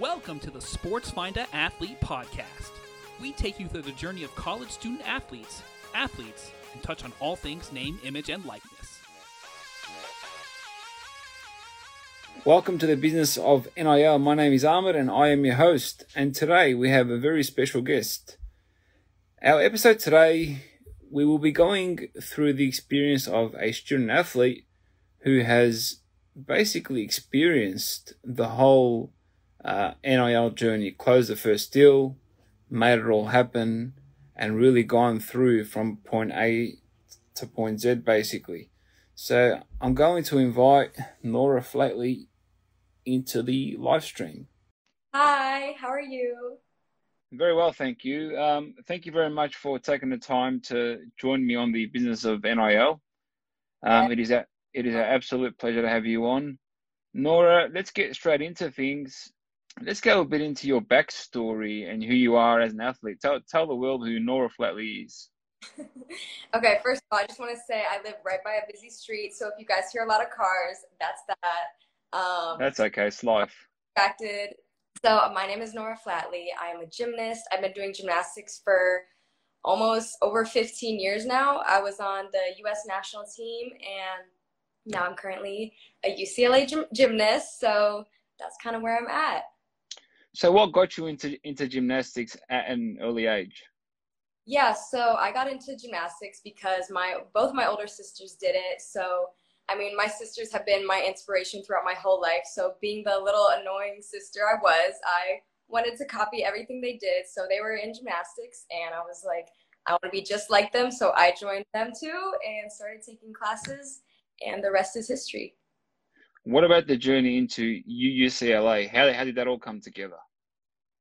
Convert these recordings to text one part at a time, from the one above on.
Welcome to the Sports Finder Athlete Podcast. We take you through the journey of college student athletes, athletes, and touch on all things name, image, and likeness. Welcome to the business of NIL. My name is Ahmed and I am your host. And today we have a very special guest. Our episode today, we will be going through the experience of a student athlete who has basically experienced the whole uh, NIL journey, closed the first deal, made it all happen, and really gone through from point A to point Z basically. So I'm going to invite Norah Flatley into the live stream. Hi, how are you? Very well, thank you. Um, thank you very much for taking the time to join me on the business of NIL. Um, it is a, it is an absolute pleasure to have you on. Norah, let's get straight into things. Let's go a bit into your backstory and who you are as an athlete. Tell, tell the world who Norah Flatley is. okay, first of all, I just want to say I live right by a busy street, so if you guys hear a lot of cars, that's that. Um, that's okay, it's life. Distracted. So my name is Norah Flatley. I am a gymnast. I've been doing gymnastics for almost over 15 years now. I was on the U.S. national team, and now I'm currently a UCLA gym- gymnast. So that's kind of where I'm at. So, what got you into into gymnastics at an early age? Yeah, so I got into gymnastics because my both my older sisters did it. So, I mean, my sisters have been my inspiration throughout my whole life. So, being the little annoying sister I was, I wanted to copy everything they did. So, they were in gymnastics, and I was like, I want to be just like them. So, I joined them too and started taking classes, and the rest is history. What about the journey into UCLA? How, how did that all come together?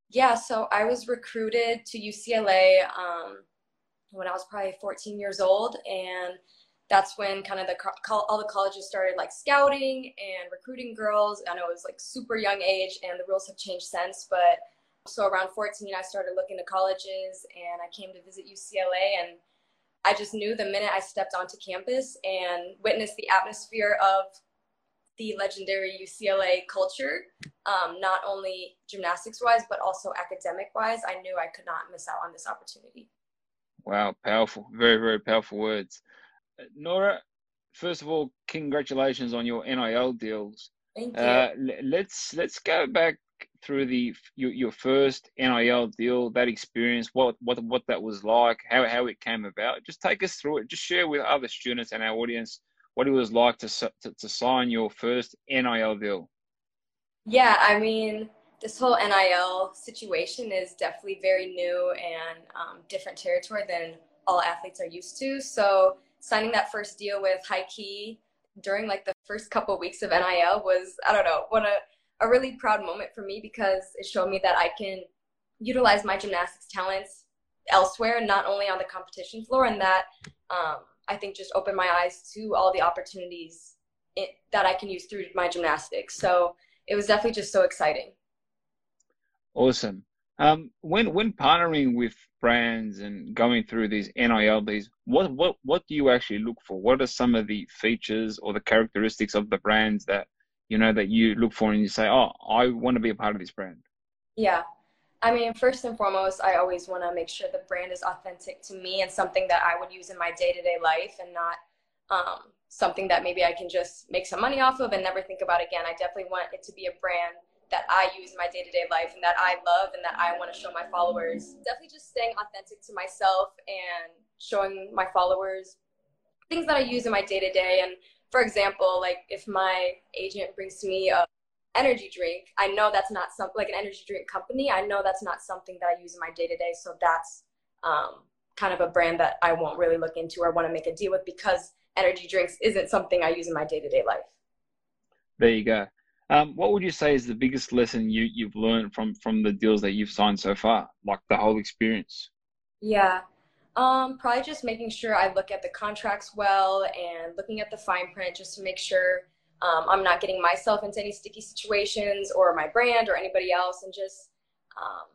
Yeah, so I was recruited to UCLA um, when I was probably 14 years old, and that's when kind of the all the colleges started like scouting and recruiting girls. I know it was like super young age, and the rules have changed since. But so around 14, I started looking to colleges, and I came to visit UCLA, and I just knew the minute I stepped onto campus and witnessed the atmosphere of the legendary UCLA culture, um, not only gymnastics wise, but also academic wise. I knew I could not miss out on this opportunity. Wow, powerful. Very, very powerful words. Norah, first of all, congratulations on your NIL deals. Thank you. Uh, let's let's go back through the your, your first NIL deal, that experience, what what what that was like, how how it came about. Just take us through it. Just share with other students and our audience what it was like to, to, to sign your first NIL deal. Yeah, I mean, this whole NIL situation is definitely very new and um, different territory than all athletes are used to. So signing that first deal with HighKey during like the first couple weeks of NIL was, I don't know, what a, a really proud moment for me because it showed me that I can utilize my gymnastics talents elsewhere, not only on the competition floor, and that um, I think just opened my eyes to all the opportunities it, that I can use through my gymnastics. So it was definitely just so exciting. Awesome. Um, when when partnering with brands and going through these NILs, what what what do you actually look for? What are some of the features or the characteristics of the brands that you know that you look for and you say, oh, I want to be a part of this brand? Yeah. I mean, first and foremost, I always want to make sure the brand is authentic to me and something that I would use in my day to day life and not um, something that maybe I can just make some money off of and never think about again. I definitely want it to be a brand that I use in my day to day life and that I love and that I want to show my followers. Definitely just staying authentic to myself and showing my followers things that I use in my day to day. And for example, like if my agent brings to me a energy drink, I know that's not something like an energy drink company. I know that's not something that I use in my day to day. So that's um, kind of a brand that I won't really look into or want to make a deal with because energy drinks isn't something I use in my day to day life. There you go. Um, what would you say is the biggest lesson you, you've learned from from the deals that you've signed so far, like the whole experience? Yeah, um, probably just making sure I look at the contracts well and looking at the fine print just to make sure um, I'm not getting myself into any sticky situations or my brand or anybody else, and just um,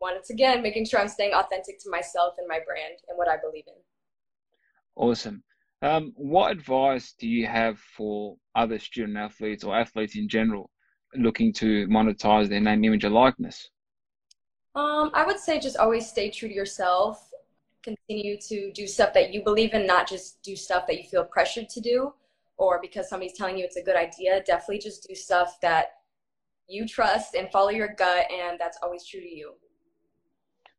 once again making sure I'm staying authentic to myself and my brand and what I believe in. Awesome. Um, what advice do you have for other student athletes or athletes in general looking to monetize their name, image, or likeness? Um, I would say just always stay true to yourself. Continue to do stuff that you believe in, not just do stuff that you feel pressured to do or because somebody's telling you it's a good idea. Definitely just do stuff that you trust and follow your gut, and that's always true to you.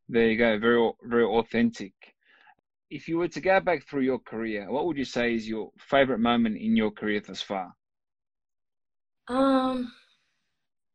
There you go. Very, very authentic. If you were to go back through your career, what would you say is your favorite moment in your career thus far? Um,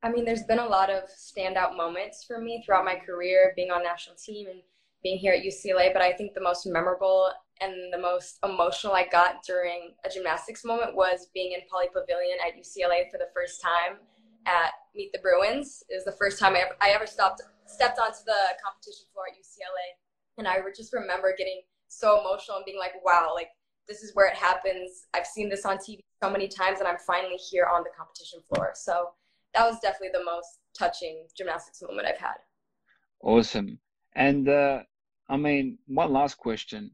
I mean, there's been a lot of standout moments for me throughout my career, being on national team and being here at UCLA. But I think the most memorable and the most emotional I got during a gymnastics moment was being in Pauley Pavilion at UCLA for the first time at Meet the Bruins. It was the first time I ever, I ever stopped, stepped onto the competition floor at UCLA. And I just remember getting so emotional and being like, wow, like this is where it happens. I've seen this on TV so many times and I'm finally here on the competition floor. So that was definitely the most touching gymnastics moment I've had. Awesome. And uh, I mean, one last question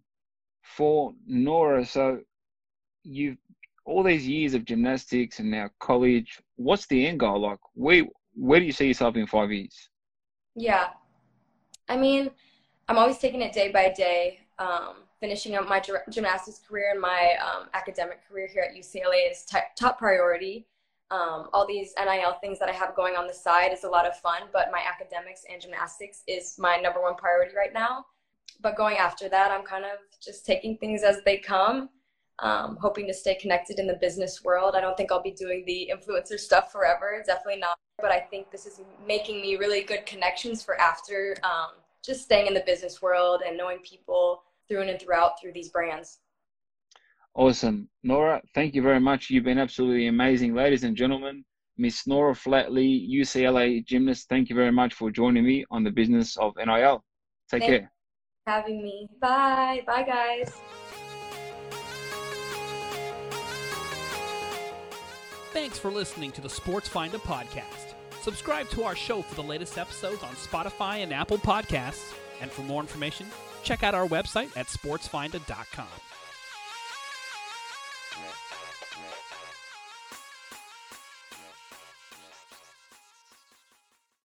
for Norah. So you've all these years of gymnastics and now college. What's the end goal? Like, where where do you see yourself in five years? Yeah, I mean, I'm always taking it day by day. Um, finishing up my gymnastics career and my um, academic career here at UCLA is t- top priority. Um, all these NIL things that I have going on the side is a lot of fun, but my academics and gymnastics is my number one priority right now. But going after that, I'm kind of just taking things as they come um, hoping to stay connected in the business world. I don't think I'll be doing the influencer stuff forever, definitely not. But I think this is making me really good connections for after um, just staying in the business world and knowing people through and throughout through these brands. Awesome. Norah, thank you very much. You've been absolutely amazing. Ladies and gentlemen, Miss Norah Flatley, UCLA gymnast, thank you very much for joining me on the business of NIL. Take Thank care. Having me. Bye. Bye, guys. Thanks for listening to the Sports Finder podcast. Subscribe to our show for the latest episodes on Spotify and Apple Podcasts. And for more information, check out our website at sportsfinder.com.